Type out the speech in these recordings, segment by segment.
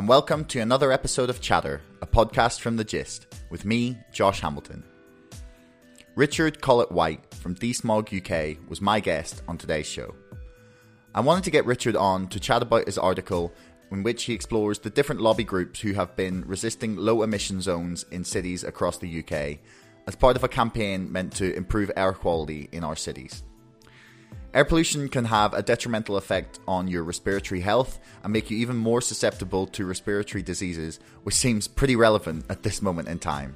And welcome to another episode of Chatter, a podcast from The Gist, with me, Josh Hamilton. Richard Collett White from DeSmog UK was my guest on today's show. I wanted to get Richard on to chat about his article in which he explores the different lobby groups who have been resisting low emission zones in cities across the UK as part of a campaign meant to improve air quality in our cities. Air pollution can have a detrimental effect on your respiratory health and make you even more susceptible to respiratory diseases, which seems pretty relevant at this moment in time.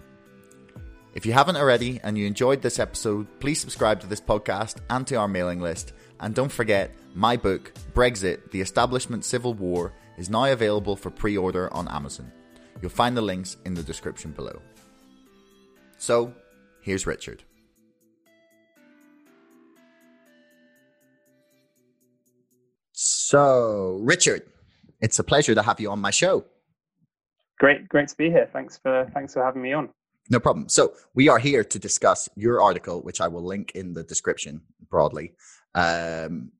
If you haven't already and you enjoyed this episode, please subscribe to this podcast and to our mailing list. And don't forget, my book, Brexit The Establishment Civil War, is now available for pre order on Amazon. You'll find the links in the description below. So, here's Richard. So, Richard, it's a pleasure to have you on my show. Great, great to be here. Thanks for thanks for having me on. No problem. So, we are here to discuss your article, which I will link in the description broadly. Um,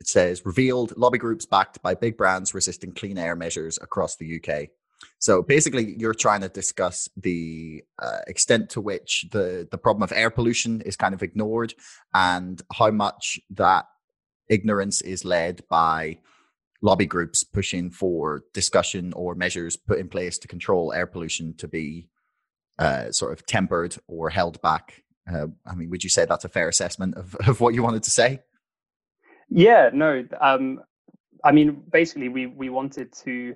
it says revealed lobby groups backed by big brands resisting clean air measures across the UK. So basically, you're trying to discuss the uh, extent to which the the problem of air pollution is kind of ignored, and how much that ignorance is led by lobby groups pushing for discussion or measures put in place to control air pollution to be uh, sort of tempered or held back. Uh, I mean, would you say that's a fair assessment of, of what you wanted to say? Yeah, no. Um, I mean, basically, we we wanted to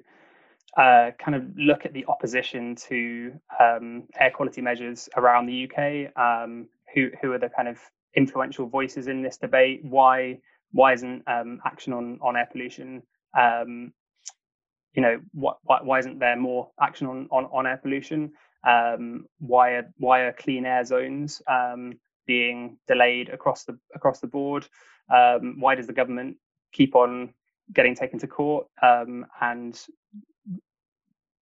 uh, kind of look at the opposition to um, air quality measures around the UK. Um, who who are the kind of influential voices in this debate? Why why isn't um, action on on air pollution um, you know what, why, why isn't there more action on on, on air pollution? Um, why are why are clean air zones um, being delayed across the across the board? Um, why does the government keep on getting taken to court um, and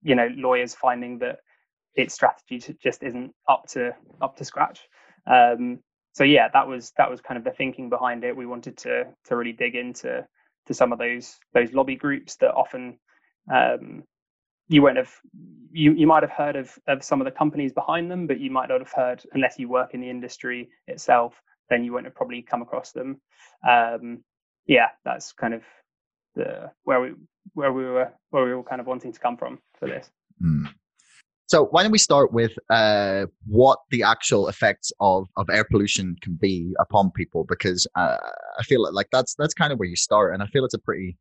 you know lawyers finding that its strategy just isn't up to up to scratch? Um, so yeah, that was that was kind of the thinking behind it. We wanted to to really dig into to some of those those lobby groups that often um, you won't have you you might have heard of of some of the companies behind them, but you might not have heard unless you work in the industry itself. Then you won't have probably come across them. Um, yeah, that's kind of the where we where we were where we were kind of wanting to come from for this. Mm. So why don't we start with uh, what the actual effects of, of air pollution can be upon people? Because uh, I feel like, that's that's kind of where you start, and I feel it's a pretty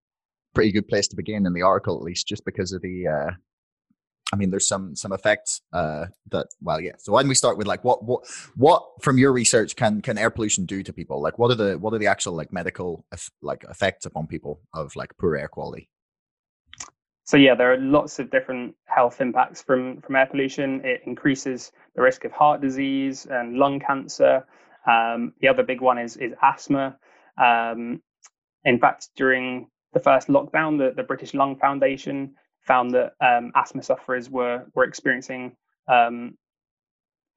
pretty good place to begin in the article, at least, just because of the. Uh, I mean, there's some some effects uh, that well, yeah. So why don't we start with like what what what from your research can can air pollution do to people? Like, what are the what are the actual like medical like effects upon people of like poor air quality? So yeah, there are lots of different health impacts from from air pollution. It increases the risk of heart disease and lung cancer. Um, the other big one is is asthma. Um, in fact, during the first lockdown, the, the British Lung Foundation found that um, asthma sufferers were were experiencing um,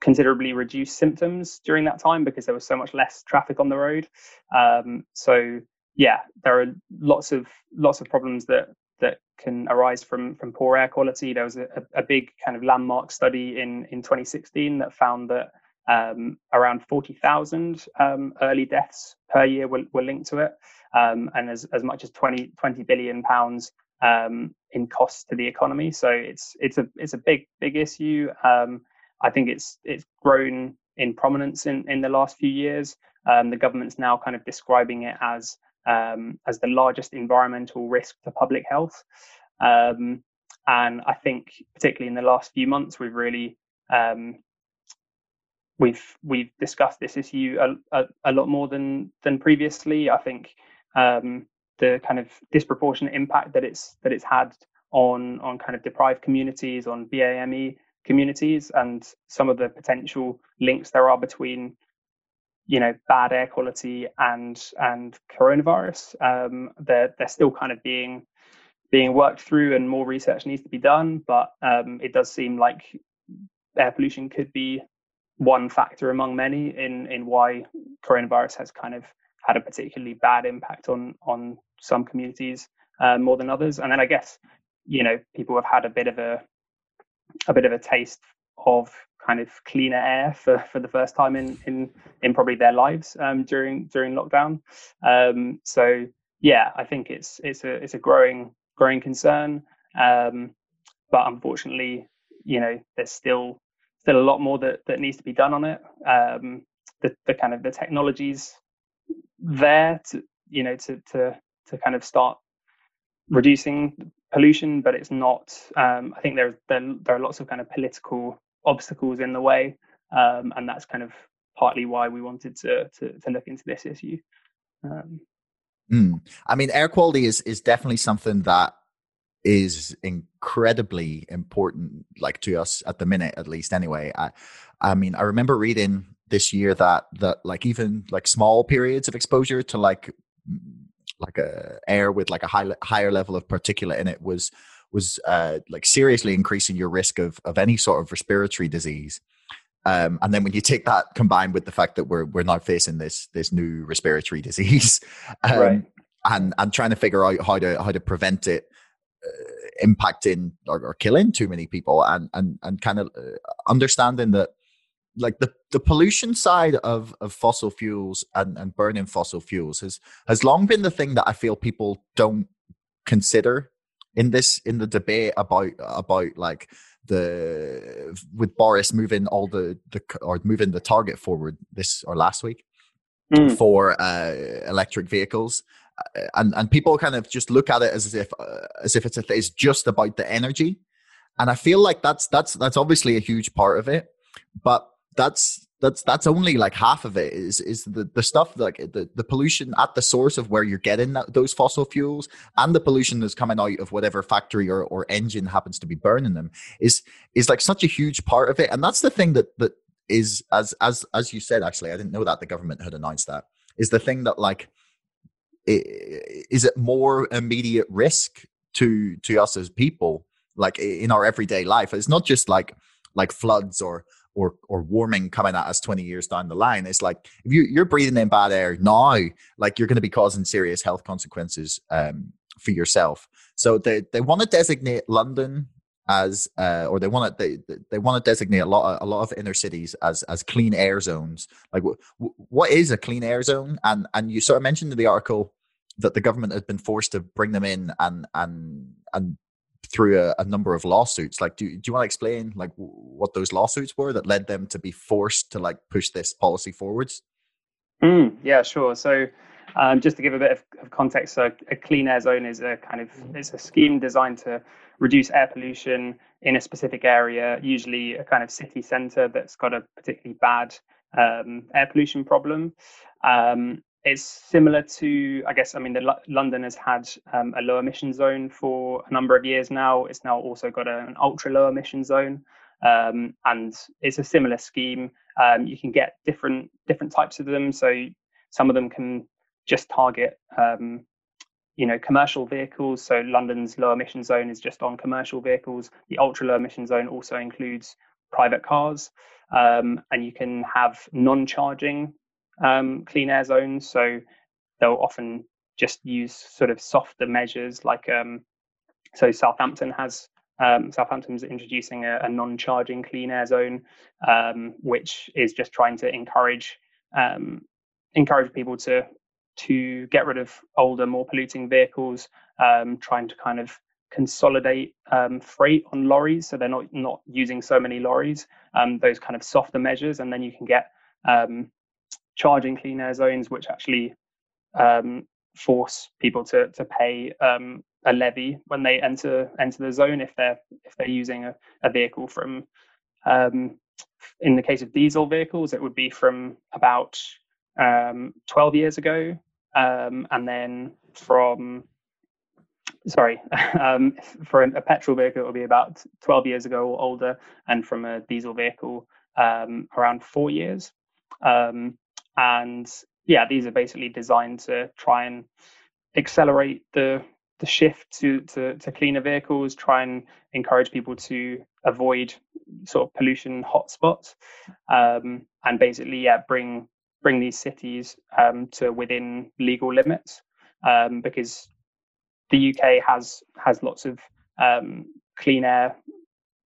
considerably reduced symptoms during that time because there was so much less traffic on the road. Um, so yeah, there are lots of lots of problems that that can arise from from poor air quality. There was a, a big kind of landmark study in in 2016 that found that um, around 40,000 um, early deaths per year were, were linked to it, um, and as as much as 20 20 billion pounds um, in costs to the economy. So it's it's a it's a big big issue. Um, I think it's it's grown in prominence in in the last few years. Um, the government's now kind of describing it as um, as the largest environmental risk to public health. Um, and I think, particularly in the last few months, we've really um, we've we've discussed this issue a, a, a, lot more than than previously. I think um, the kind of disproportionate impact that it's that it's had on on kind of deprived communities, on BAME communities, and some of the potential links there are between you know bad air quality and and coronavirus um, they're they're still kind of being being worked through and more research needs to be done but um, it does seem like air pollution could be one factor among many in in why coronavirus has kind of had a particularly bad impact on on some communities uh, more than others. And then i guess you know people have had a bit of a a bit of a taste of kind of cleaner air for, for the first time in in in probably their lives um, during during lockdown. Um, so yeah, I think it's it's a it's a growing growing concern, um, but unfortunately, you know, there's still still a lot more that that needs to be done on it. Um, the the kind of the technologies there to you know to to to kind of start reducing pollution, but it's not. Um, I think there, there there are lots of kind of political obstacles in the way, um, and that's kind of partly why we wanted to to, to look into this issue. Um, mm. I mean, air quality is is definitely something that is incredibly important, like to us at the minute, at least. Anyway, I, I mean, I remember reading this year that that like even like small periods of exposure to like like a air with like a high, higher level of particulate in it was was uh, like seriously increasing your risk of of any sort of respiratory disease. Um, and then when you take that combined with the fact that we're we're now facing this this new respiratory disease, um, right. and and trying to figure out how to how to prevent it uh, impacting or, or, killing too many people, and and and kind of uh, understanding that like the, the pollution side of, of fossil fuels and, and burning fossil fuels has has long been the thing that I feel people don't consider in this in the debate about about like the with Boris moving all the the or moving the target forward this or last week mm. for uh, electric vehicles uh, and and people kind of just look at it as if uh, as if it's a, it's just about the energy and I feel like that's that's that's obviously a huge part of it but that's that's that's only like half of it is is the the stuff like the the pollution at the source of where you're getting that, those fossil fuels and the pollution that's coming out of whatever factory or, or engine happens to be burning them is is like such a huge part of it. And that's the thing that that is as as as you said actually i didn't know that the government had announced that is the thing that like is it more immediate risk to to us as people like in our everyday life? It's not just like like floods or or or warming coming at us 20 years down the line it's like if you, you're breathing in bad air now like you're going to be causing serious health consequences um, for yourself. So they, they want to designate london as uh, or they want to they, they want to designate a lot of, a lot of inner cities as as clean air zones. Like w- what is a clean air zone? And and you sort of mentioned in the article that the government has been forced to bring them in and and and through a, a, number of lawsuits. Like, do, do you want to explain like what those lawsuits were that led them to be forced to like push this policy forwards? Mm, yeah, sure. So, um, just to give a bit of, of context, so a clean air zone is a kind of it's a scheme designed to reduce air pollution in a specific area, usually a kind of city centre that's got a particularly bad um, air pollution problem. Um, it's similar to, I guess, I mean, the, London has had um, a low emission zone for a number of years now. It's now also got a, an ultra low emission zone, um, and it's a similar scheme. Um, you can get different different types of them. So some of them can just target, um, you know, commercial vehicles. So London's low emission zone is just on commercial vehicles. The ultra low emission zone also includes private cars, um, and you can have non-charging um, clean air zones. So they'll often just use sort of softer measures like um, so Southampton has um, Southampton's introducing a, a, non-charging clean air zone, um, which is just trying to encourage um, encourage people to to get rid of older, more polluting vehicles, um, trying to kind of consolidate um, freight on lorries, so they're not not using so many lorries. Um, those kind of softer measures, and then you can get charging clean air zones, which actually um, force people to to pay um, a levy when they enter enter the zone if they're if they're using a, a vehicle from um, in the case of diesel vehicles it would be from about um, 12 years ago um, and then from sorry um, for a petrol vehicle it would be about 12 years ago or older and from a diesel vehicle um, around four years. Um, and yeah, these are basically designed to try and accelerate the the shift to, to, to cleaner vehicles, try and encourage people to avoid sort of pollution hotspots, um, and basically, yeah, bring bring these cities um, to within legal limits, um, because the UK has has lots of um, clean air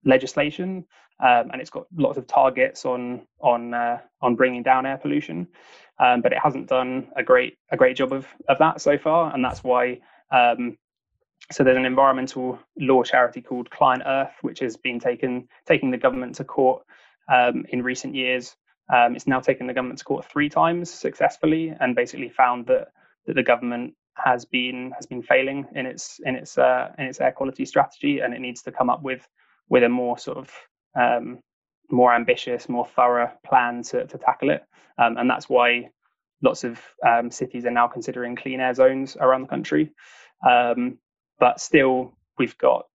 legislation, um, and it's got lots of targets on on uh, on bringing down air pollution, um, but it hasn't done a great a great job of of that so far, and that's why. Um, so there's an environmental law charity called Client Earth, which has been taken taking the government to court um, in recent years. Um, it's now taken the government to court three times successfully, and basically found that that the government has been has been failing in its in its uh, in its air quality strategy, and it needs to come up with with a more sort of um, more ambitious, more thorough plan to to tackle it. Um, and that's why lots of um, cities are now considering clean air zones around the country. Um, but still, we've got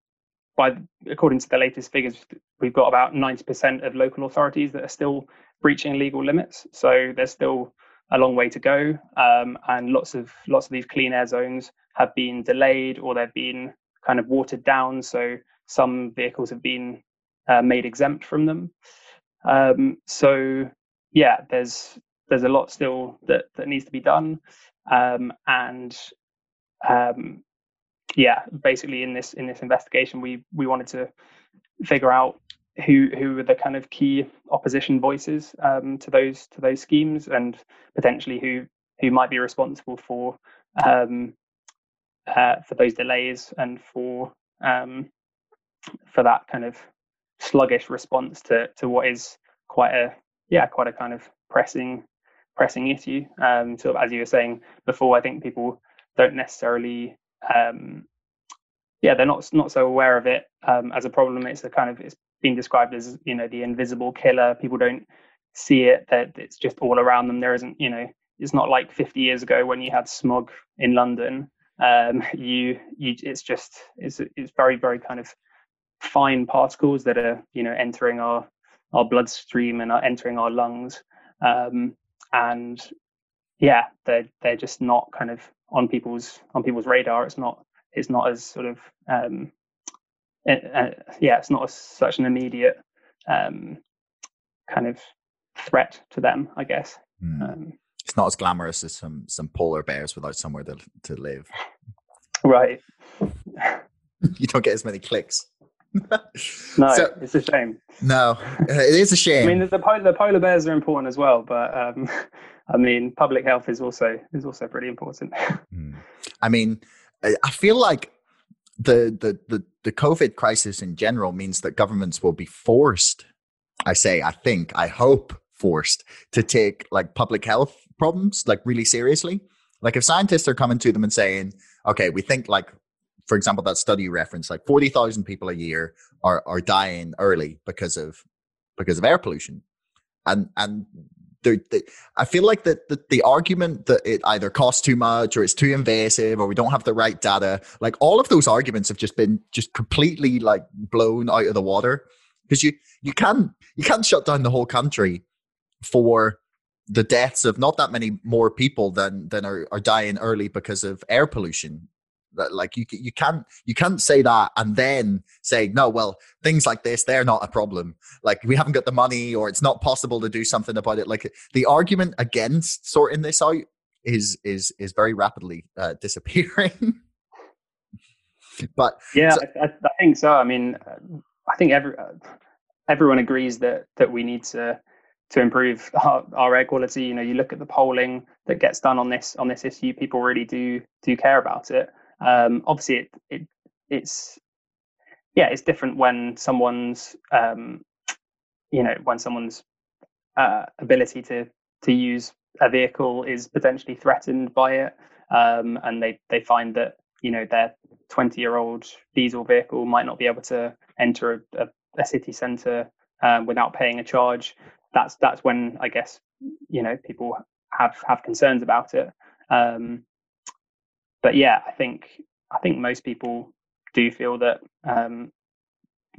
by according to the latest figures, we've got about 90% of local authorities that are still breaching legal limits. So there's still a long way to go, um, and lots of lots of these clean air zones have been delayed or they've been kind of watered down. So some vehicles have been uh, made exempt from them. Um, so yeah, there's there's a lot still that that needs to be done, um, and um, yeah, basically in this in this investigation, we we wanted to figure out who who are the kind of key opposition voices um, to those to those schemes, and potentially who who might be responsible for um, uh, for those delays and for um, for that kind of sluggish response to to what is quite a yeah quite a kind of pressing pressing issue. Um, as you were saying before, I think people don't necessarily um, yeah they're not not so aware of it um, as a problem. It's a kind of it's been described as you know the invisible killer. People don't see it that it's just all around them. There isn't you know it's not like 50 years ago when you had smog in London. Um, you you it's just it's it's very very kind of fine particles that are you know entering our our bloodstream and are entering our lungs. Um, and yeah, they're they're just not kind of on people's on people's radar. It's not it's not as sort of um, uh, yeah, it's not a, such an immediate um, kind of threat to them, I guess. Mm. It's not as glamorous as some some polar bears without somewhere to to live. Right. you don't get as many clicks. no, so, it's a shame. No, it is a shame. I mean, the, the, the polar bears are important as well, but um, I mean, public health is also is also pretty important. Mm. I mean, I feel like the, the the the COVID crisis in general means that governments will be forced. I say, I think, I hope, forced to take like public health problems like really seriously. Like if scientists are coming to them and saying, "Okay, we think like." For example, that study reference, like forty thousand people a year are, are dying early because of because of air pollution, and and they, I feel like that the, the argument that it either costs too much or it's too invasive or we don't have the right data, like all of those arguments have just been just completely like blown out of the water. Because you you can you can't shut down the whole country for the deaths of not that many more people than than are, are dying early because of air pollution like you you can't you can't say that and then say no well things like this they're not a problem. Like we haven't got the money or it's not possible to do something about it. Like the argument against sorting this out is is is very rapidly uh, disappearing. But yeah so, I, I, think so. I mean i think every everyone agrees that that we need to to improve our, our, air quality. You know you look at the polling that gets done on this on this issue people really do do care about it um, obviously, it, it, it's yeah, it's different when someone's um, you know when someone's uh, ability to to use a vehicle is potentially threatened by it, um, and they they find that you know their 20 year old diesel vehicle might not be able to enter a, a, a city centre um, without paying a charge. That's that's when I guess you know people have have concerns about it. Um, but yeah, I think I think most people do feel that um,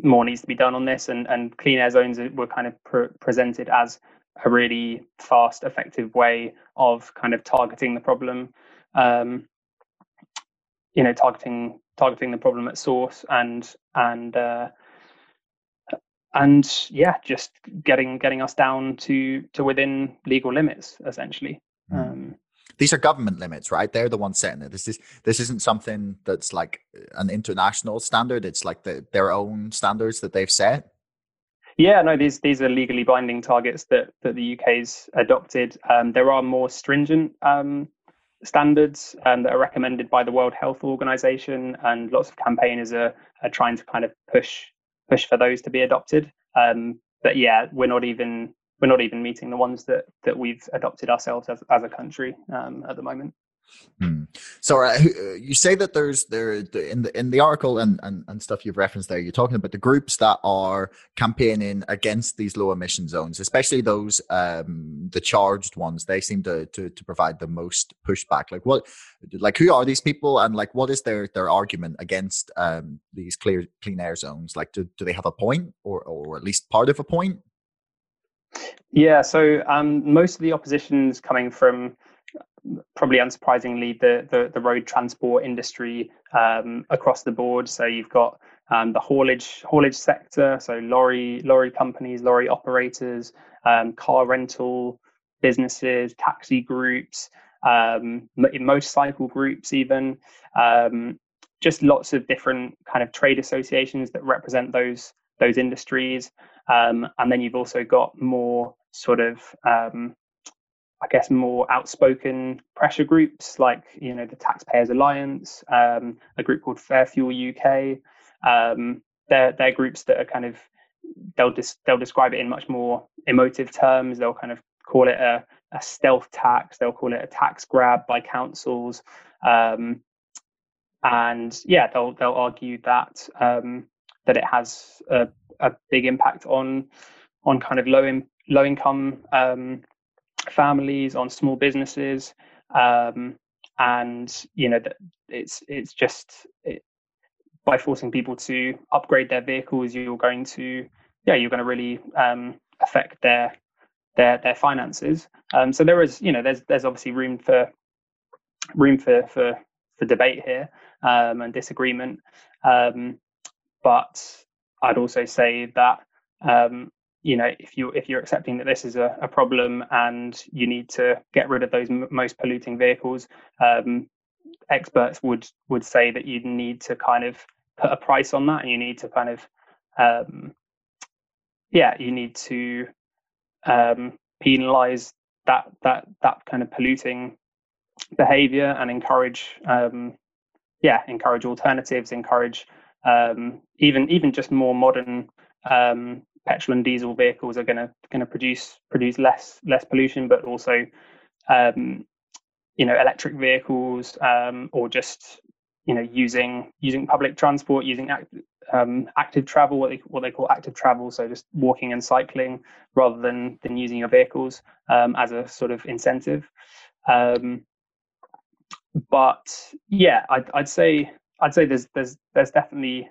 more needs to be done on this, and and clean air zones were kind of pre- presented as a really fast, effective way of kind of targeting the problem. Um, you know, targeting targeting the problem at source, and and uh, and yeah, just getting getting us down to to within legal limits, essentially. Mm. Um, these are government limits, right? They're the ones setting it. This is this isn't something that's like an international standard. It's like the, their own standards that they've set. Yeah, no, these these are legally binding targets that that the UK's adopted. Um, there are more stringent um, standards um, that are recommended by the World Health Organization, and lots of campaigners are, are trying to kind of push push for those to be adopted. Um, but yeah, we're not even we're not even meeting the ones that that we've adopted ourselves as as a country um, at the moment. Hmm. So uh, uh, you say that there's there in the in the article and, and and stuff you've referenced there. You're talking about the groups that are campaigning against these low emission zones, especially those um, the charged ones. They seem to, to to provide the most pushback. Like what, like who are these people, and like what is their their argument against um, these clear clean air zones? Like do do they have a point, or or at least part of a point? Yeah. So um, most of the opposition's coming from probably unsurprisingly, the, the, the road transport industry um, across the board. So you've got um, the haulage haulage sector, so lorry lorry companies, lorry operators, um, car rental businesses, taxi groups, um, motorcycle groups, even um, just lots of different kind of trade associations that represent those those industries. Um, and then you've also got more sort of I guess more outspoken pressure groups like you know the Taxpayers Alliance, um, a group called Fair Fuel UK. Um, they're they're groups that are kind of they'll dis- they'll describe it in much more emotive terms. They'll kind of call it a, a stealth tax. They'll call it a tax grab by councils, um, and yeah, they'll they'll argue that um, that it has a, a big impact on on kind of low in, low income um, families, on small businesses, um, and you know it's it's just it, by forcing people to upgrade their vehicles, you're going to yeah you're going to really um, affect their their their finances. Um, so there is you know there's there's obviously room for room for for for debate here um, and disagreement, um, but I'd also say that um, you know if you if you're accepting that this is a, a problem and you need to get rid of those m- most polluting vehicles um, experts would would say that you need to kind of put a price on that and you need to kind of um, yeah you need to um, penalize that that that kind of polluting behavior and encourage um, yeah encourage alternatives encourage um, even even just more modern um, petrol and diesel vehicles are going to going to produce produce less less pollution, but also um, you know electric vehicles um, or just you know using using public transport, using act, um, active travel, what they what they call active travel, so just walking and cycling rather than than using your vehicles as a sort of incentive. But yeah, I'd, I'd say I'd say there's there's there's definitely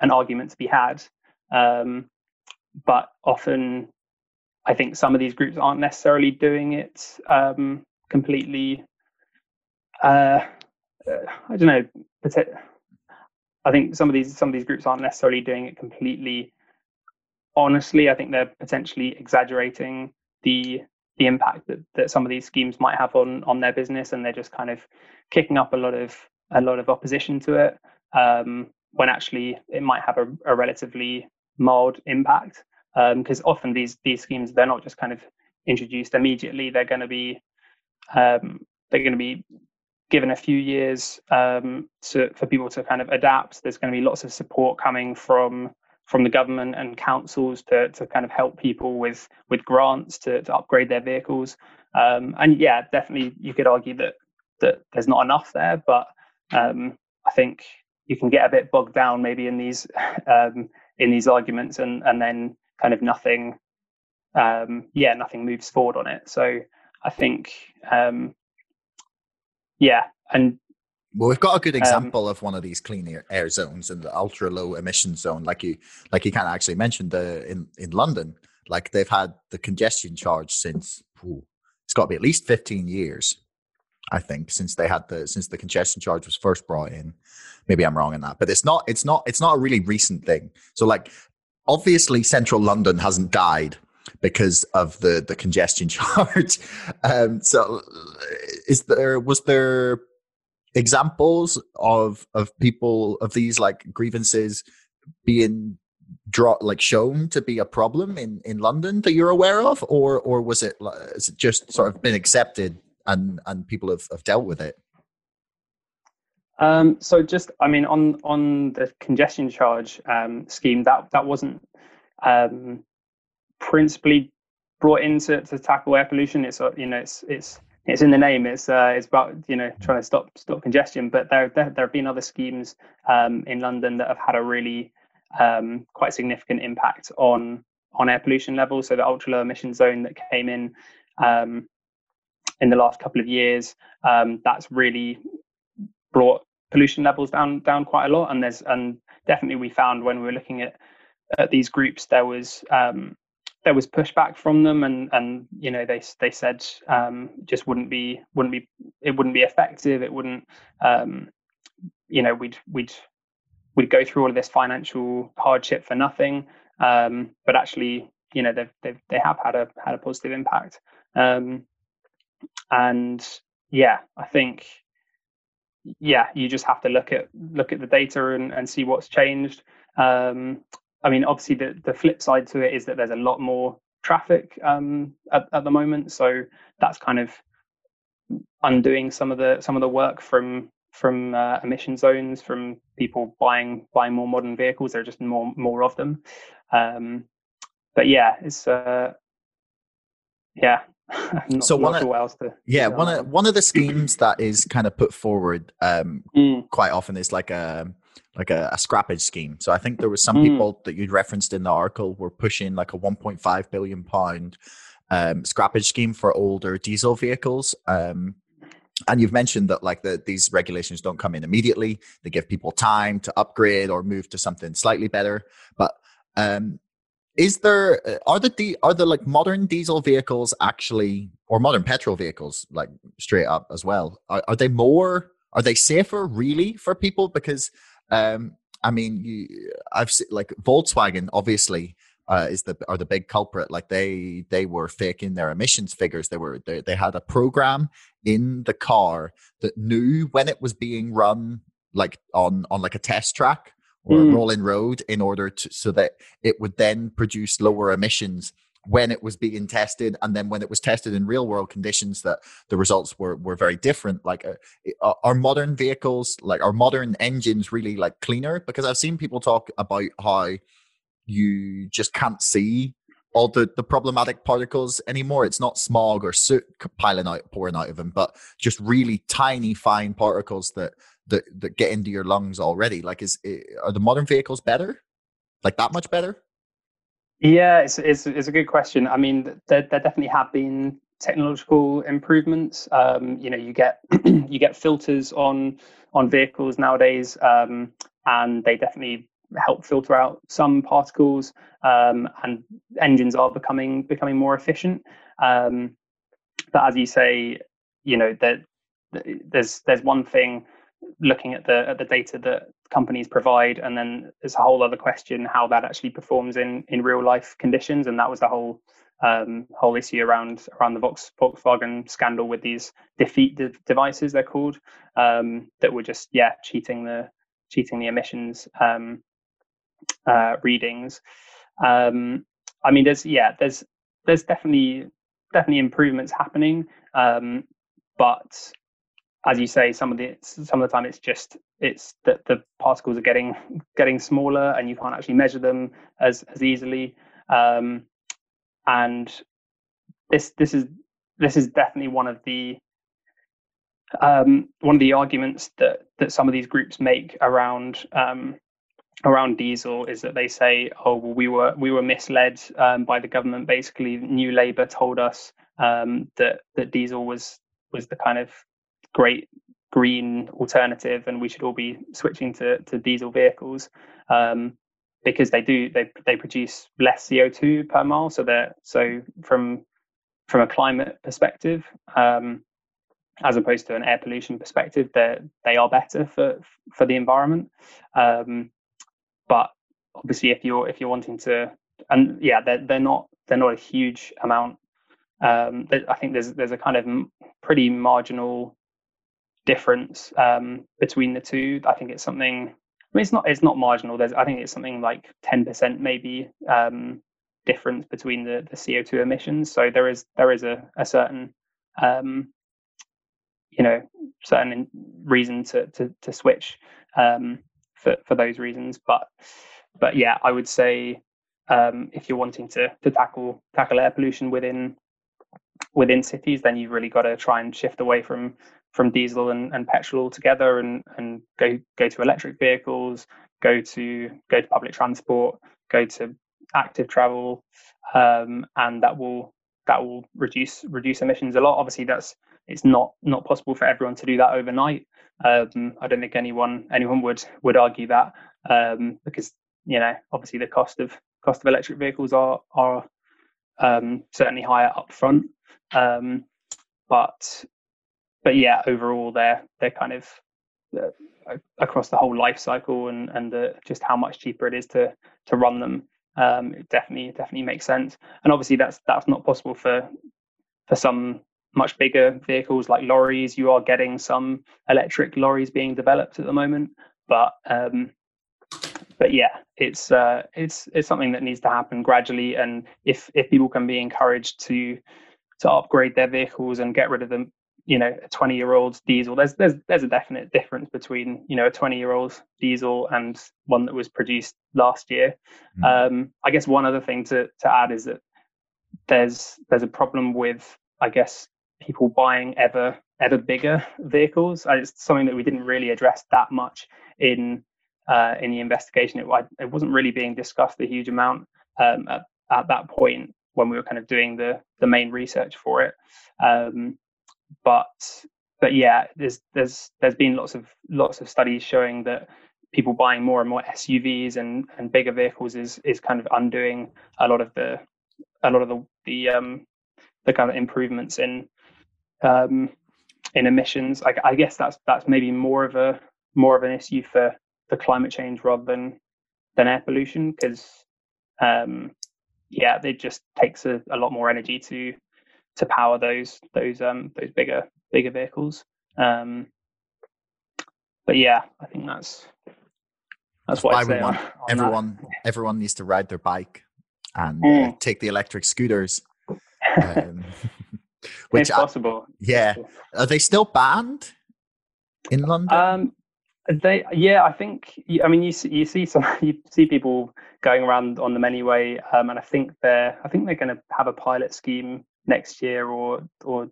an argument to be had. Um, but often I think some of these groups aren't necessarily doing it um, completely. Uh, I don't know. I think some of these some of these groups aren't necessarily doing it completely honestly. I think they're potentially exaggerating the the impact that, that some of these schemes might have on on their business, and they're just kind of kicking up a lot of a lot of opposition to it. Um, when actually it might have a, a relatively mild impact because um, often these these schemes they're not just kind of introduced immediately they're going to be um, they're going to be given a few years um, to, for people to kind of adapt there's going to be lots of support coming from from the government and councils to, to kind of help people with with grants to, to upgrade their vehicles um, and yeah definitely you could argue that that there's not enough there but um, I think you can get a bit bogged down maybe in these um, in these arguments and and then kind of nothing um, yeah nothing moves forward on it so i think um, yeah and well, we've got a good um, example um, of one of these clean air, air zones and the ultra low emission zone, like you, like you kind of actually mentioned the in in London. Like they've had the congestion charge since ooh, it's got to be at least fifteen years, I think, since they had the since the congestion charge was first brought in. Maybe I'm wrong in that, but it's not it's not it's not a really recent thing. So like obviously central London hasn't died because of the the congestion charge. Um, so, is there was there examples of of people of these like grievances being draw like shown to be a problem in in London that you're aware of, or or was it is it just sort of been accepted and and people have, have dealt with it? Um, so just, I mean, on on the congestion charge um, scheme, that that wasn't um, principally brought in to, to tackle air pollution. It's uh, you know it's it's it's in the name. It's uh, it's about you know trying to stop stop congestion. But there there, there have been other schemes um, in London that have had a really um, quite significant impact on on air pollution levels. So the ultra low emission zone that came in um, in the last couple of years, um, that's really brought pollution levels down down quite a lot. And there's and definitely we found when we were looking at at these groups there was um, there was pushback from them and and you know they they said um, just wouldn't be wouldn't be it wouldn't be effective. It wouldn't um, you know we'd we'd we'd go through all of this financial hardship for nothing. Um, but actually you know they've, they've they have had a had a positive impact. Um, and yeah I think yeah, you just have to look at look at the data and, and see what's changed. Um, I mean, obviously, the the flip side to it is that there's a lot more traffic um, at, at the moment, so that's kind of undoing some of the some of the work from from uh, emission zones, from people buying buying more modern vehicles. There are just more more of them. Um, but yeah, it's uh, yeah, not, so one of, to, yeah one of one of the schemes that is kind of put forward um, mm. quite often is like a like a, a, scrappage scheme. So i think there was some mm. people that you'd referenced in the article were pushing like a 1.5 billion pound um, scrappage scheme for older diesel vehicles. Um, and you've mentioned that like the, these regulations don't come in immediately. They give people time to upgrade or move to something slightly better. But um, is there uh, are the are the like modern diesel vehicles actually or modern petrol vehicles like straight up as well are, are they more are they safer really for people? Because um i mean you i've seen like volkswagen obviously uh, is the are the big culprit. Like they they were faking their emissions figures. They were they, they had a program in the car that knew when it was being run like on on like a test track or mm. rolling road in order to so that it would then produce lower emissions when it was being tested and then when it was tested in real world conditions that the results were were very different like uh, are modern vehicles like are modern engines really like cleaner because i've seen people talk about how you just can't see all the, the problematic particles anymore. It's not smog or soot piling out, pouring out of them, but just really tiny, fine particles that that that get into your lungs already? Like is are the modern vehicles better? Like that much better? Yeah it's it's, it's a good question. I mean there, there definitely have been technological improvements. Um, you know you get you get filters on on vehicles nowadays um, and they definitely help filter out some particles um, and engines are becoming becoming more efficient. Um, but as you say you know that there's there's one thing looking at the at the data that companies provide and then there's a whole other question how that actually performs in in real life conditions and that was the whole um, whole issue around around the Volkswagen scandal with these defeat de- devices they're called um, that were just yeah cheating the cheating the emissions um, uh, readings. Um, I mean, there's yeah, there's there's definitely definitely improvements happening, um, but as you say, some of the some of the time it's just it's that the particles are getting getting smaller and you can't actually measure them as as easily. Um, and this this is this is definitely one of the um, one of the arguments that that some of these groups make around um, around diesel is that they say, oh, well, we were we were misled um, by the government. Basically, New Labour told us um, that that diesel was was the kind of great green alternative and we should all be switching to, to diesel vehicles um, because they do they they produce less CO2 per mile so they're so from from a climate perspective um, as opposed to an air pollution perspective they they are better for for the environment um, but obviously if you're if you're wanting to and yeah they're, they're not they're not a huge amount. Um, I think there's there's a kind of pretty marginal difference um, between the two. I think it's something. I mean, it's not it's not marginal. There's I think it's something like ten percent maybe um, difference between the, the CO two emissions. So there is there is a, a certain um, you know certain reason to to, to switch um, for for those reasons. But but yeah, I would say um, if you're wanting to to tackle tackle air pollution within within cities, then you've really got to try and shift away from from diesel and, and petrol altogether and and go go to electric vehicles, go to go to public transport, go to active travel, um, and that will that will reduce reduce emissions a lot. Obviously, that's it's not not possible for everyone to do that overnight. Um, I don't think anyone anyone would would argue that um, because you know obviously the cost of cost of electric vehicles are are um, certainly higher upfront. Um, but but yeah, overall they're they're kind of uh, across the whole life cycle and and the, just how much cheaper it is to to run them. Um, it definitely definitely makes sense. And obviously that's that's not possible for for some much bigger vehicles like lorries. You are getting some electric lorries being developed at the moment, but um, but yeah, it's uh, it's it's something that needs to happen gradually. And if if people can be encouraged to to upgrade their vehicles and get rid of them, you know, a 20 year old diesel, there's there's there's a definite difference between you know a 20 year old diesel and one that was produced last year. Mm. Um, I guess one other thing to to add is that there's there's a problem with I guess people buying ever ever bigger vehicles. It's something that we didn't really address that much in uh, in the investigation. It, it, wasn't really being discussed a huge amount um, at, at, that point when we were kind of doing the the main research for it. Um, but but yeah, there's there's there's been lots of lots of studies showing that people buying more and more SUVs and and bigger vehicles is is kind of undoing a lot of the a lot of the the um the kind of improvements in um in emissions. I, I guess that's that's maybe more of a more of an issue for for climate change rather than than air pollution because um, yeah, it just takes a, a, lot more energy to to power those those um, those bigger bigger vehicles. Um, but yeah, I think that's that's what I say. On, on everyone that. everyone needs to ride their bike and mm. uh, take the electric scooters. Um, which it's possible. I, yeah, are they still banned in London? Um, they, yeah, I think. I mean, you see, you see some, you see people going around on the Anyway, um, and I think they're, I think they're going to have a pilot scheme next year or or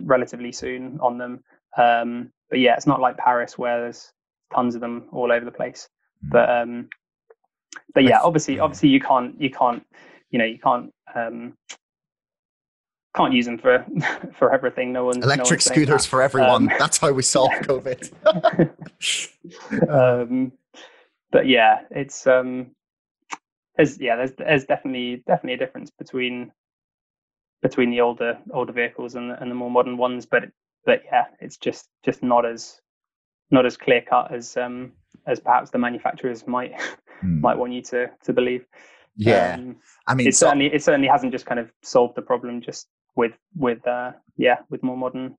relatively soon on them. Um, but yeah, it's not like Paris where there's tons of them all over the place. Mm. But um, but yeah, obviously, obviously you can't, you can't, you know, you can't um, can't use them for for everything. No one electric no scooters for everyone. Um, That's how we solve COVID. um, but yeah, it's um, there's yeah, there's there's definitely definitely a difference between between the older older vehicles and the, and the more modern ones. But but yeah, it's just just not as not as clear cut as um as perhaps the manufacturers might mm. might want you to to believe. Yeah, um, I mean, it so, certainly it certainly hasn't just kind of solved the problem just with with uh, yeah with more modern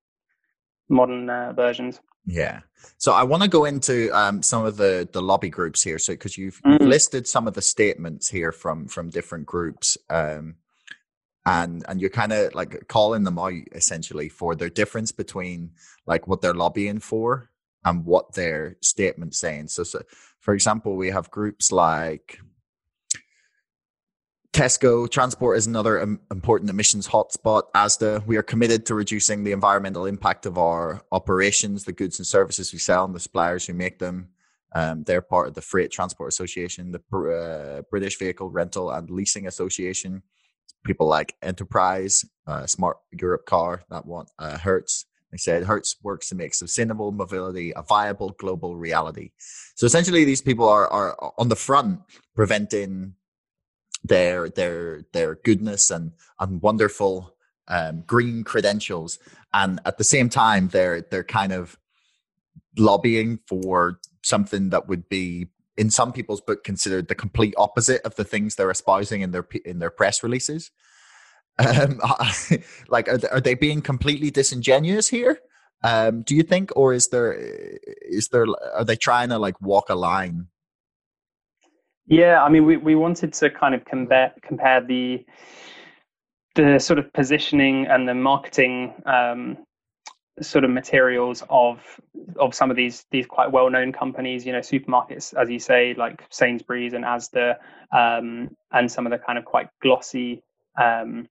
modern uh, versions. Yeah. So I want to go into um, some of the the lobby groups here. So because you've, mm. you've, listed some of the statements here from from different groups, um, and and you're kind of like calling them out essentially for their difference between like what they're lobbying for and what their statement's saying. So, so for example, we have groups like Tesco transport is another important emissions hotspot. ASDA, we are committed to reducing the environmental impact of our operations, the goods and services we sell, and the suppliers who make them. Um, they're part of the Freight Transport Association, the uh, British Vehicle Rental and Leasing Association. People like Enterprise, uh, Smart Europcar, that one, uh, Hertz. They said Hertz works to make sustainable mobility a viable global reality. So essentially, these people are, are on the front preventing their their their goodness and and wonderful um, green credentials, and at the same time they're they're kind of lobbying for something that would be in some people's book considered the complete opposite of the things they're espousing in their in their press releases. Um, like, are they, are they being completely disingenuous here? Um, do you think, or is there is there are they trying to like walk a line? Yeah, I mean, we, we wanted to kind of compare compare the the sort of positioning and the marketing um, sort of materials of of some of these these quite well known companies. You know, supermarkets, as you say, like Sainsbury's and Asda, um, and some of the kind of quite glossy um,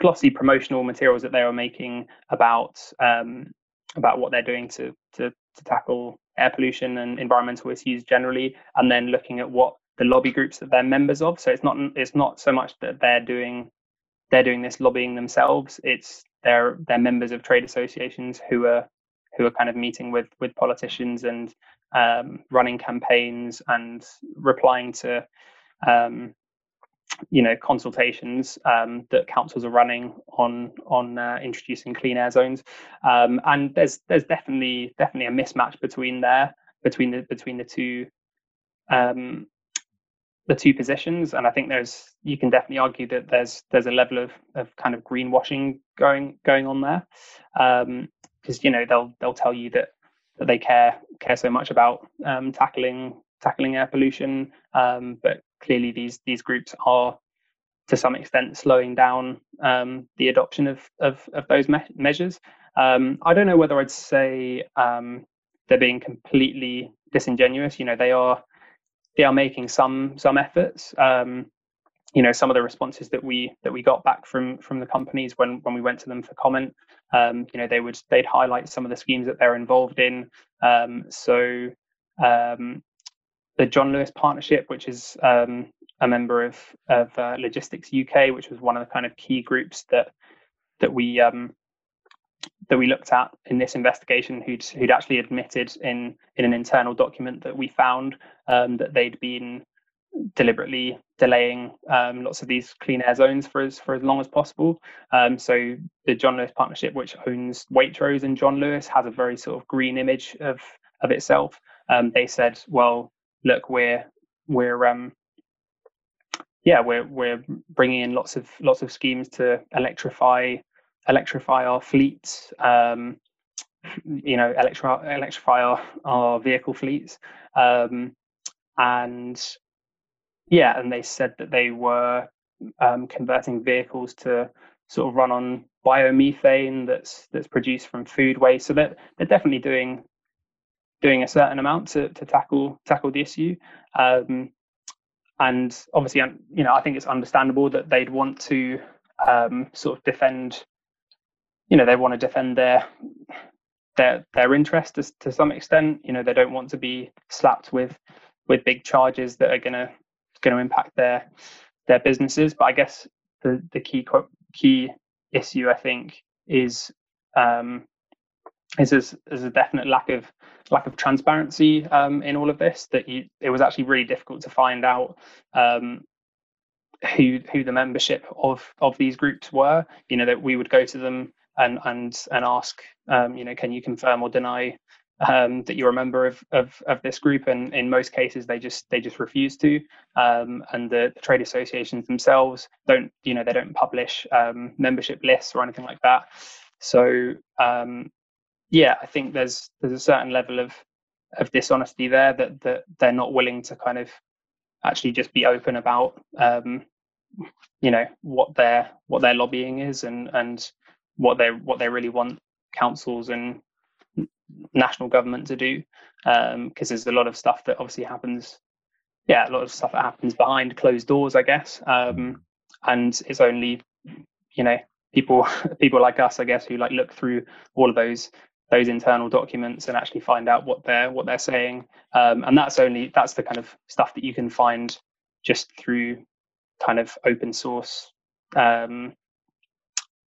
glossy promotional materials that they were making about um, about what they're doing to, to to tackle air pollution and environmental issues generally, and then looking at what the lobby groups that they're members of. So it's not it's not so much that they're doing they're doing this lobbying themselves. It's they're they're members of trade associations who are who are kind of meeting with with politicians and um, running campaigns and replying to um, you know consultations um, that councils are running on on uh, introducing clean air zones. Um, and there's there's definitely definitely a mismatch between there between the between the two um, the two positions. And i think there's you can definitely argue that there's there's a level of, of kind of greenwashing going going on there. Because um, you know they'll they'll tell you that that they care care so much about um, tackling tackling air pollution. Um, but clearly these these groups are to some extent slowing down um, the adoption of of, of those me- measures. Um, I don't know whether I'd say um, they're being completely disingenuous. You know, they are they are making some some efforts. Um, you know, some of the responses that we that we got back from from the companies when when we went to them for comment. Um, you know, they would they'd highlight some of the schemes that they're involved in. Um, so the John Lewis Partnership, which is um, a member of of uh, Logistics UK, which was one of the kind of key groups that that we um, that we looked at in this investigation, who'd who'd actually admitted in in an internal document that we found um, that they'd been deliberately delaying um, lots of these clean air zones for as for as long as possible. Um, so the John Lewis Partnership, which owns Waitrose and John Lewis, has a very sort of green image of of itself. Um, they said, well, look, we're we're um, yeah, we're we're bringing in lots of lots of schemes to electrify electrify our fleets. Um, you know, electri- electrify our, our vehicle fleets, um, and yeah, and they said that they were um, converting vehicles to sort of run on biomethane that's that's produced from food waste. So they're they're definitely doing doing a certain amount to, to tackle tackle the issue. Um, and obviously, you know, I think it's understandable that they'd want to um, sort of defend, you know, they want to defend their their their interest to, to some extent. You know, they don't want to be slapped with with big charges that are gonna going to impact their their businesses. But I guess the the key key issue I think is um, is there's, there's a definite lack of lack of transparency um, in all of this. That you, it was actually really difficult to find out um, who who the membership of of these groups were. You know that we would go to them and and and ask, um, you know, can you confirm or deny um, that you're a member of, of of this group? And in most cases, they just they just refuse to. Um, and the, the, trade associations themselves don't, you know, they don't publish um, membership lists or anything like that. So um, yeah, I think there's there's a certain level of of dishonesty there that that they're not willing to kind of actually just be open about um, you know what their what their lobbying is and and what they what they really want councils and national government to do because um, there's a lot of stuff that obviously happens yeah a lot of stuff that happens behind closed doors i guess um, and it's only you know people people like us i guess who like look through all of those those internal documents and actually find out what they're what they're saying. Um, and that's only that's the kind of stuff that you can find just through kind of open source um,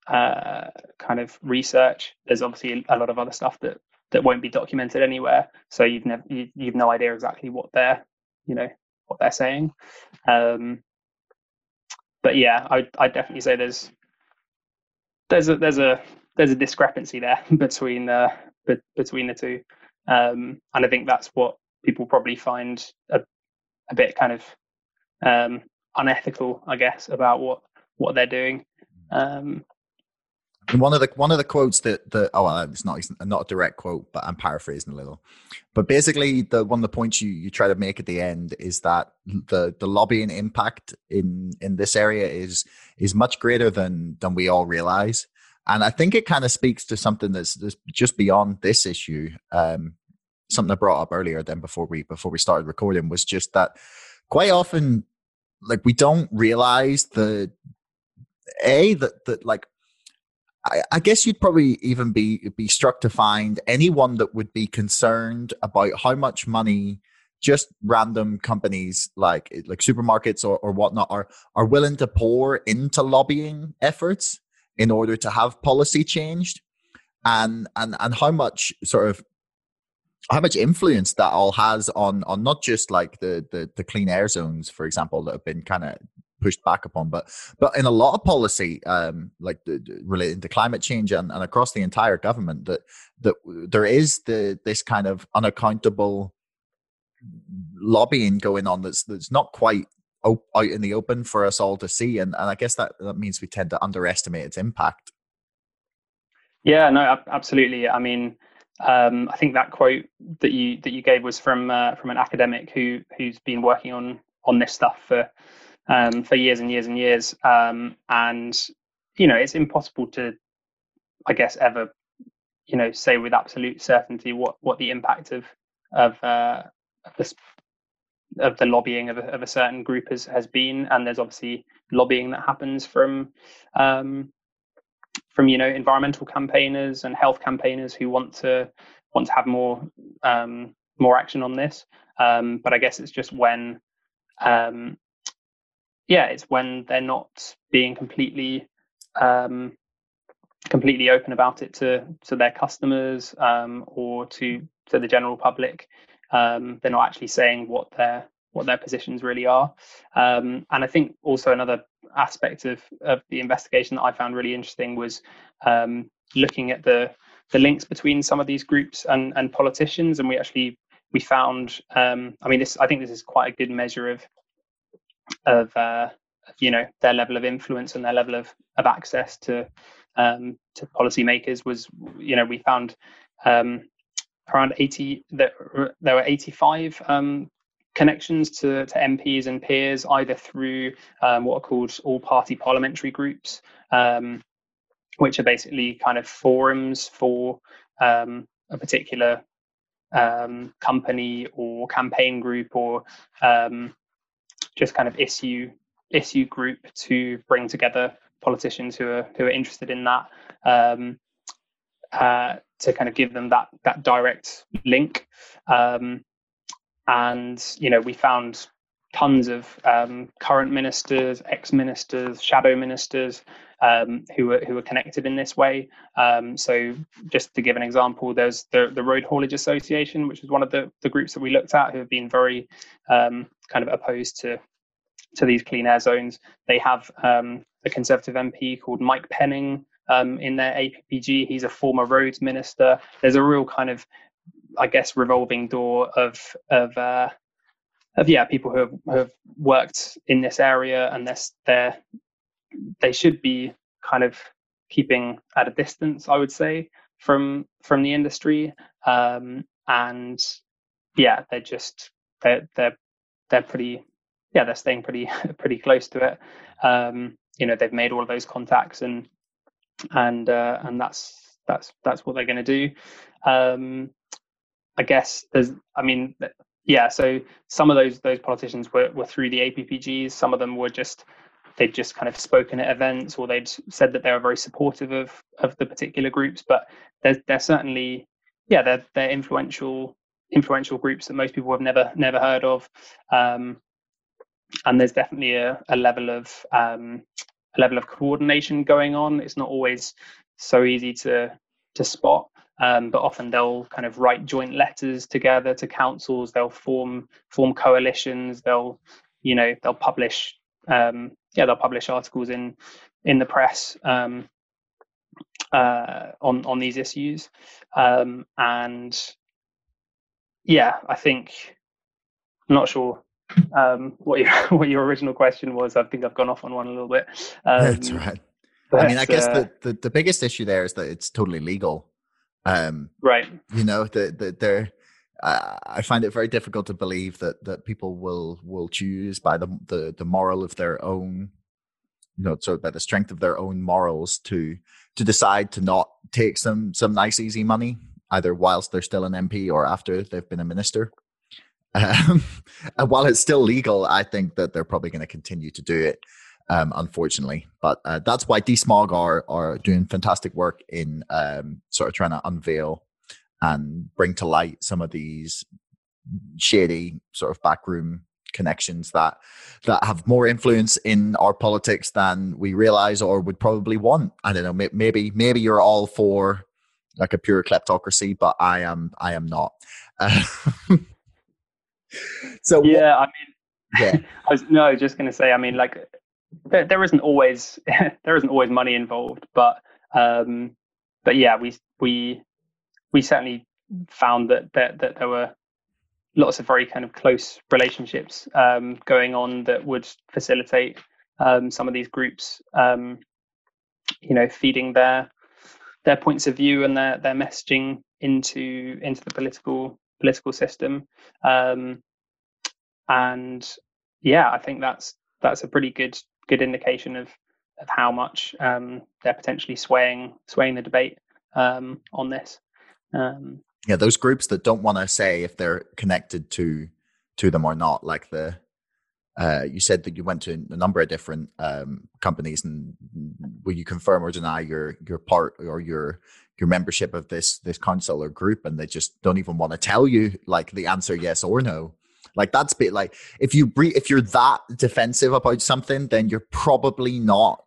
uh, kind of research. There's obviously a lot of other stuff that that won't be documented anywhere, so you've never you, you've no idea exactly what they're you know what they're saying. Um, but yeah, I I definitely say there's there's a there's a there's a discrepancy there between uh, be, between the two, um, and I think that's what people probably find a, a bit kind of um, unethical, I guess, about what what they're doing. Um, one of the one of the quotes that the oh well, it's not not a direct quote, but I'm paraphrasing a little. But basically, the one of the points you you try to make at the end is that the the lobbying impact in in this area is is much greater than than we all realize, and I think it kind of speaks to something that's, that's just beyond this issue. Um, something I brought up earlier than before we before we started recording was just that quite often, like we don't realize the a that that like I, I, guess you'd probably even be be struck to find anyone that would be concerned about how much money just random companies like like supermarkets or, or whatnot are are willing to pour into lobbying efforts in order to have policy changed and and and how much sort of how much influence that all has on on not just like the the, the clean air zones for example that have been kind of pushed back upon. But but in a lot of policy, um, like the, the, relating to climate change and, and across the entire government, that that there is the this kind of unaccountable lobbying going on that's that's not quite out in the open for us all to see, and and I guess that that means we tend to underestimate its impact. Yeah, no, absolutely. I mean. Um, I think that quote that you that you gave was from uh, from an academic who who's been working on on this stuff for um, for years and years and years. Um, and you know, it's impossible to, I guess, ever, you know, say with absolute certainty what what the impact of of uh, of this of the lobbying of a, of a certain group has has been. And there's obviously lobbying that happens from um, from you know environmental campaigners and health campaigners who want to want to have more um, more action on this. Um, but I guess it's just when um, yeah, it's when they're not being completely um, completely open about it to to their customers um, or to to the general public. Um, they're not actually saying what their what their positions really are. Um, and I think also another aspect of of the investigation that I found really interesting was um, looking at the the links between some of these groups and and politicians. And we actually we found um, I mean this I think this is quite a good measure of of uh, you know their level of influence and their level of, of access to um, to policymakers was you know we found um, around 80 there, were 85 um, connections to, to MPs and peers either through um, what are called all party parliamentary groups um, which are basically kind of forums for um, a particular company or campaign group or just kind of issue issue group to bring together politicians who are who are interested in that. Um, uh, to kind of give them that that direct link. Um, and you know, we found tons of um, current ministers, ex-ministers, shadow ministers um, who were who were connected in this way. Um, so, just to give an example, there's the the Road Haulage Association, which is one of the the groups that we looked at, who have been very um, kind of opposed to to these clean air zones. They have um, a Conservative MP called Mike Penning um, in their APPG. He's a former roads minister. There's a real kind of, I guess, revolving door of of uh, of yeah people who have, who have worked in this area, and they're, they're they should be kind of keeping at a distance, I would say, from from the industry. Um, and yeah, they're just they're they're they're pretty yeah, they're staying pretty pretty close to it. Um, you know, they've made all of those contacts and and uh, and that's that's that's what they're going to do. Um, I guess there's, I mean, yeah. So some of those those politicians were were through the APPGs. Some of them were just they'd just kind of spoken at events or they'd said that they were very supportive of of the particular groups. But they're they're certainly yeah they're they're influential influential groups that most people have never never heard of. Um, and there's definitely a, a level of um, a level of coordination going on. It's not always so easy to to spot, um, but often they'll kind of write joint letters together to councils. They'll form form coalitions. They'll you know they'll publish um, yeah they'll publish articles in in the press um, uh, on on these issues, um, and yeah, I think I'm not sure um, what your what your original question was. I think I've gone off on one a little bit. Um, That's right. I mean, I guess uh, the, the, the biggest issue there is that it's totally legal. Um, right. You know, the the they're. Uh, I find it very difficult to believe that that people will will choose by the the, the moral of their own, you know, so by the strength of their own morals to to decide to not take some some nice easy money either whilst they're still an MP or after they've been a minister. Um, and while it's still legal, I think that they're probably going to continue to do it um, unfortunately. But uh, that's why DeSmog are are doing fantastic work in um, sort of trying to unveil and bring to light some of these shady sort of backroom connections that that have more influence in our politics than we realize or would probably want. I don't know. Maybe maybe you're all for like a pure kleptocracy, but I am I am not. Uh, so yeah, what, I mean, yeah. I was no, just going to say. I mean, like there, there isn't always there isn't always money involved, but um, but yeah, we we we certainly found that that that there were lots of very kind of close relationships um, going on that would facilitate um, some of these groups, um, you know, feeding their their points of view and their their messaging into into the political political system. Um, and yeah, I think that's that's a pretty good good indication of of how much um, they're potentially swaying swaying the debate um, on this. Um, yeah, those groups that don't want to say if they're connected to to them or not, like the uh, you said that you went to a number of different um, companies, and will you confirm or deny your your part or your your membership of this this council or group? And they just don't even want to tell you like the answer yes or no. Like that's bit like if you bre- if you're that defensive about something, then you're probably not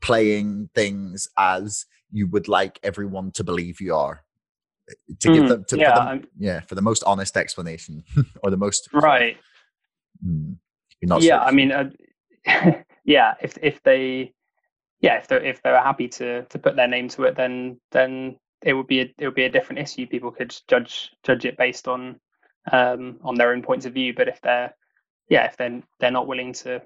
playing things as you would like everyone to believe you are. To give hmm, them, to, yeah, for yeah, for the most honest explanation or the most right. Mm, yeah, I mean, uh, yeah, if if they, yeah, if they if they were happy to to put their name to it, then then it would be a, it would be a different issue. People could judge judge it based on um, on their own points of view. But if they're yeah, if they're they're not willing to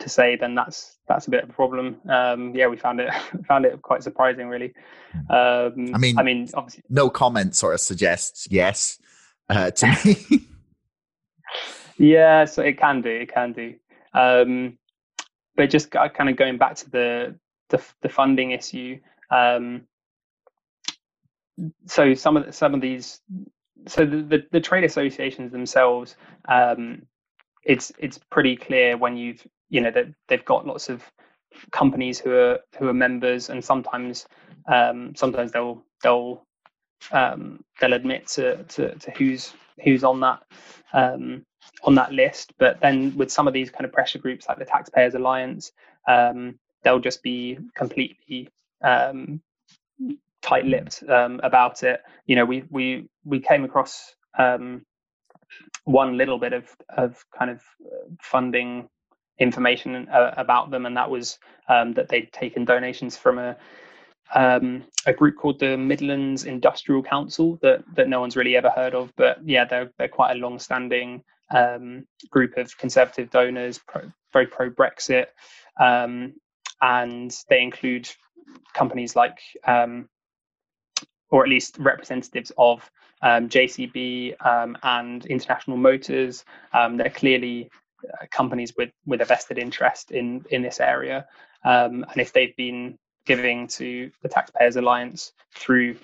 to say, then that's that's a bit of a problem. Um, yeah, we found it found it quite surprising, really. Hmm. Um, I mean, I mean, obviously, no comment sort of suggests yes uh, to me. yeah, so it can do, it can do. Um, but just kind of going back to the the, the funding issue. Um, so some of the, some of these so the, the, the, trade associations themselves, um, it's it's pretty clear when you've you know that they've got lots of companies who are who are members, and sometimes um, sometimes they'll they'll um, they'll admit to, to, to who's who's on that um, on that list. But then with some of these kind of pressure groups like the Taxpayers Alliance, um, they'll just be completely um, tight-lipped um, about it. You know, we we we came across um, one little bit of of kind of uh, funding information uh, about them, and that was um, that they'd taken donations from a um, a group called the Midlands Industrial Council that that no one's really ever heard of. But yeah, they're they're quite a long-standing um, group of conservative donors, pro, very pro Brexit, um, and they include companies like um, or at least representatives of um, JCB um, and International Motors. Um, they're clearly uh, companies with with a vested interest in in this area, and if they've been giving to the Taxpayers Alliance through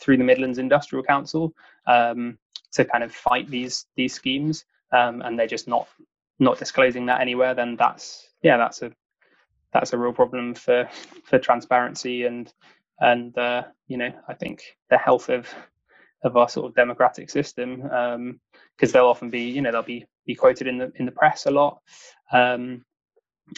through the Midlands Industrial Council to kind of fight these these schemes, um, and they're just not not disclosing that anywhere, then that's yeah, that's a that's a real problem for for transparency and and uh, you know I think the health of of our sort of democratic system because um, they'll often be you know they'll be be quoted in the in the press a lot um,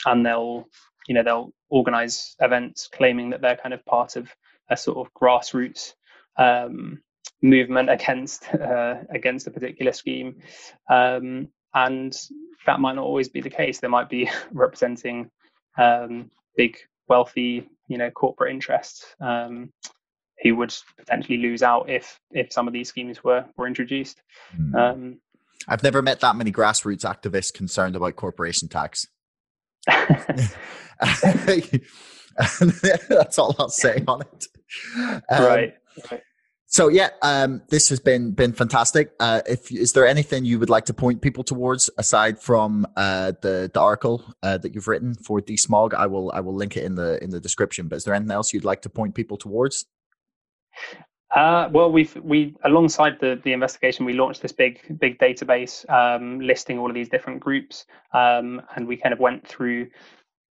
and they'll you know they'll organize events claiming that they're kind of part of a sort of grassroots um, movement against uh, against a particular scheme um, and that might not always be the case they might be representing um, big wealthy you know corporate interests um, who would potentially lose out if if some of these schemes were were introduced. Mm. Um, I've never met that many grassroots activists concerned about corporation tax. That's all I'll say on it. Um, right. right. So yeah, um, this has been been fantastic. Uh, if is there anything you would like to point people towards aside from uh, the the article uh, that you've written for DeSmog? I will I will link it in the in the description. But is there anything else you'd like to point people towards? Uh, well, we've we alongside the the investigation, we launched this big big database um, listing all of these different groups, um, and we kind of went through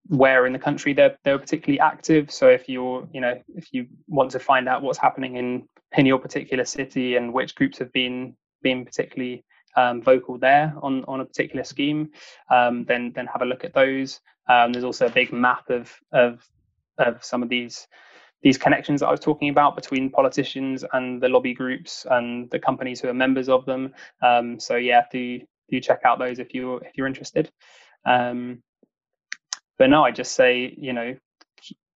where in the country they're they're particularly active. So if you're you know if you want to find out what's happening in in your particular city and which groups have been been particularly um, vocal there on on a particular scheme, um, then then have a look at those. Um, there's also a big map of of of some of these these connections that I was talking about between politicians and the lobby groups and the companies who are members of them. Um, so yeah, do do check out those if you if you're interested. Um, but no, I just say you know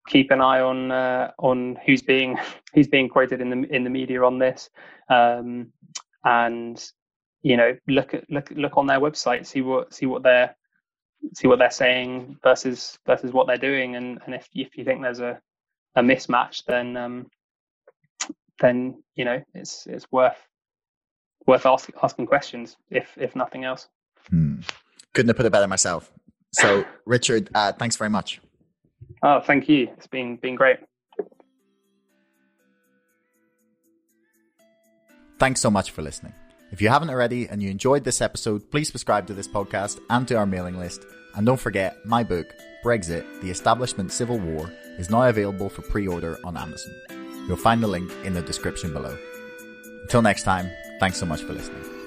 keep an eye on uh, on who's being who's being quoted in the in the media on this, um, and you know look at look look on their website, see what see what they're see what they're saying versus versus what they're doing, and and if if you think there's a a mismatch, then um, then you know it's it's worth worth ask, asking questions if if nothing else. Hmm. Couldn't have put it better myself. So, Richard, uh, thanks very much. Oh, thank you. It's been been great. Thanks so much for listening. If you haven't already and you enjoyed this episode, please subscribe to this podcast and to our mailing list. And don't forget, my book, Brexit The Establishment Civil War, is now available for pre order on Amazon. You'll find the link in the description below. Until next time, thanks so much for listening.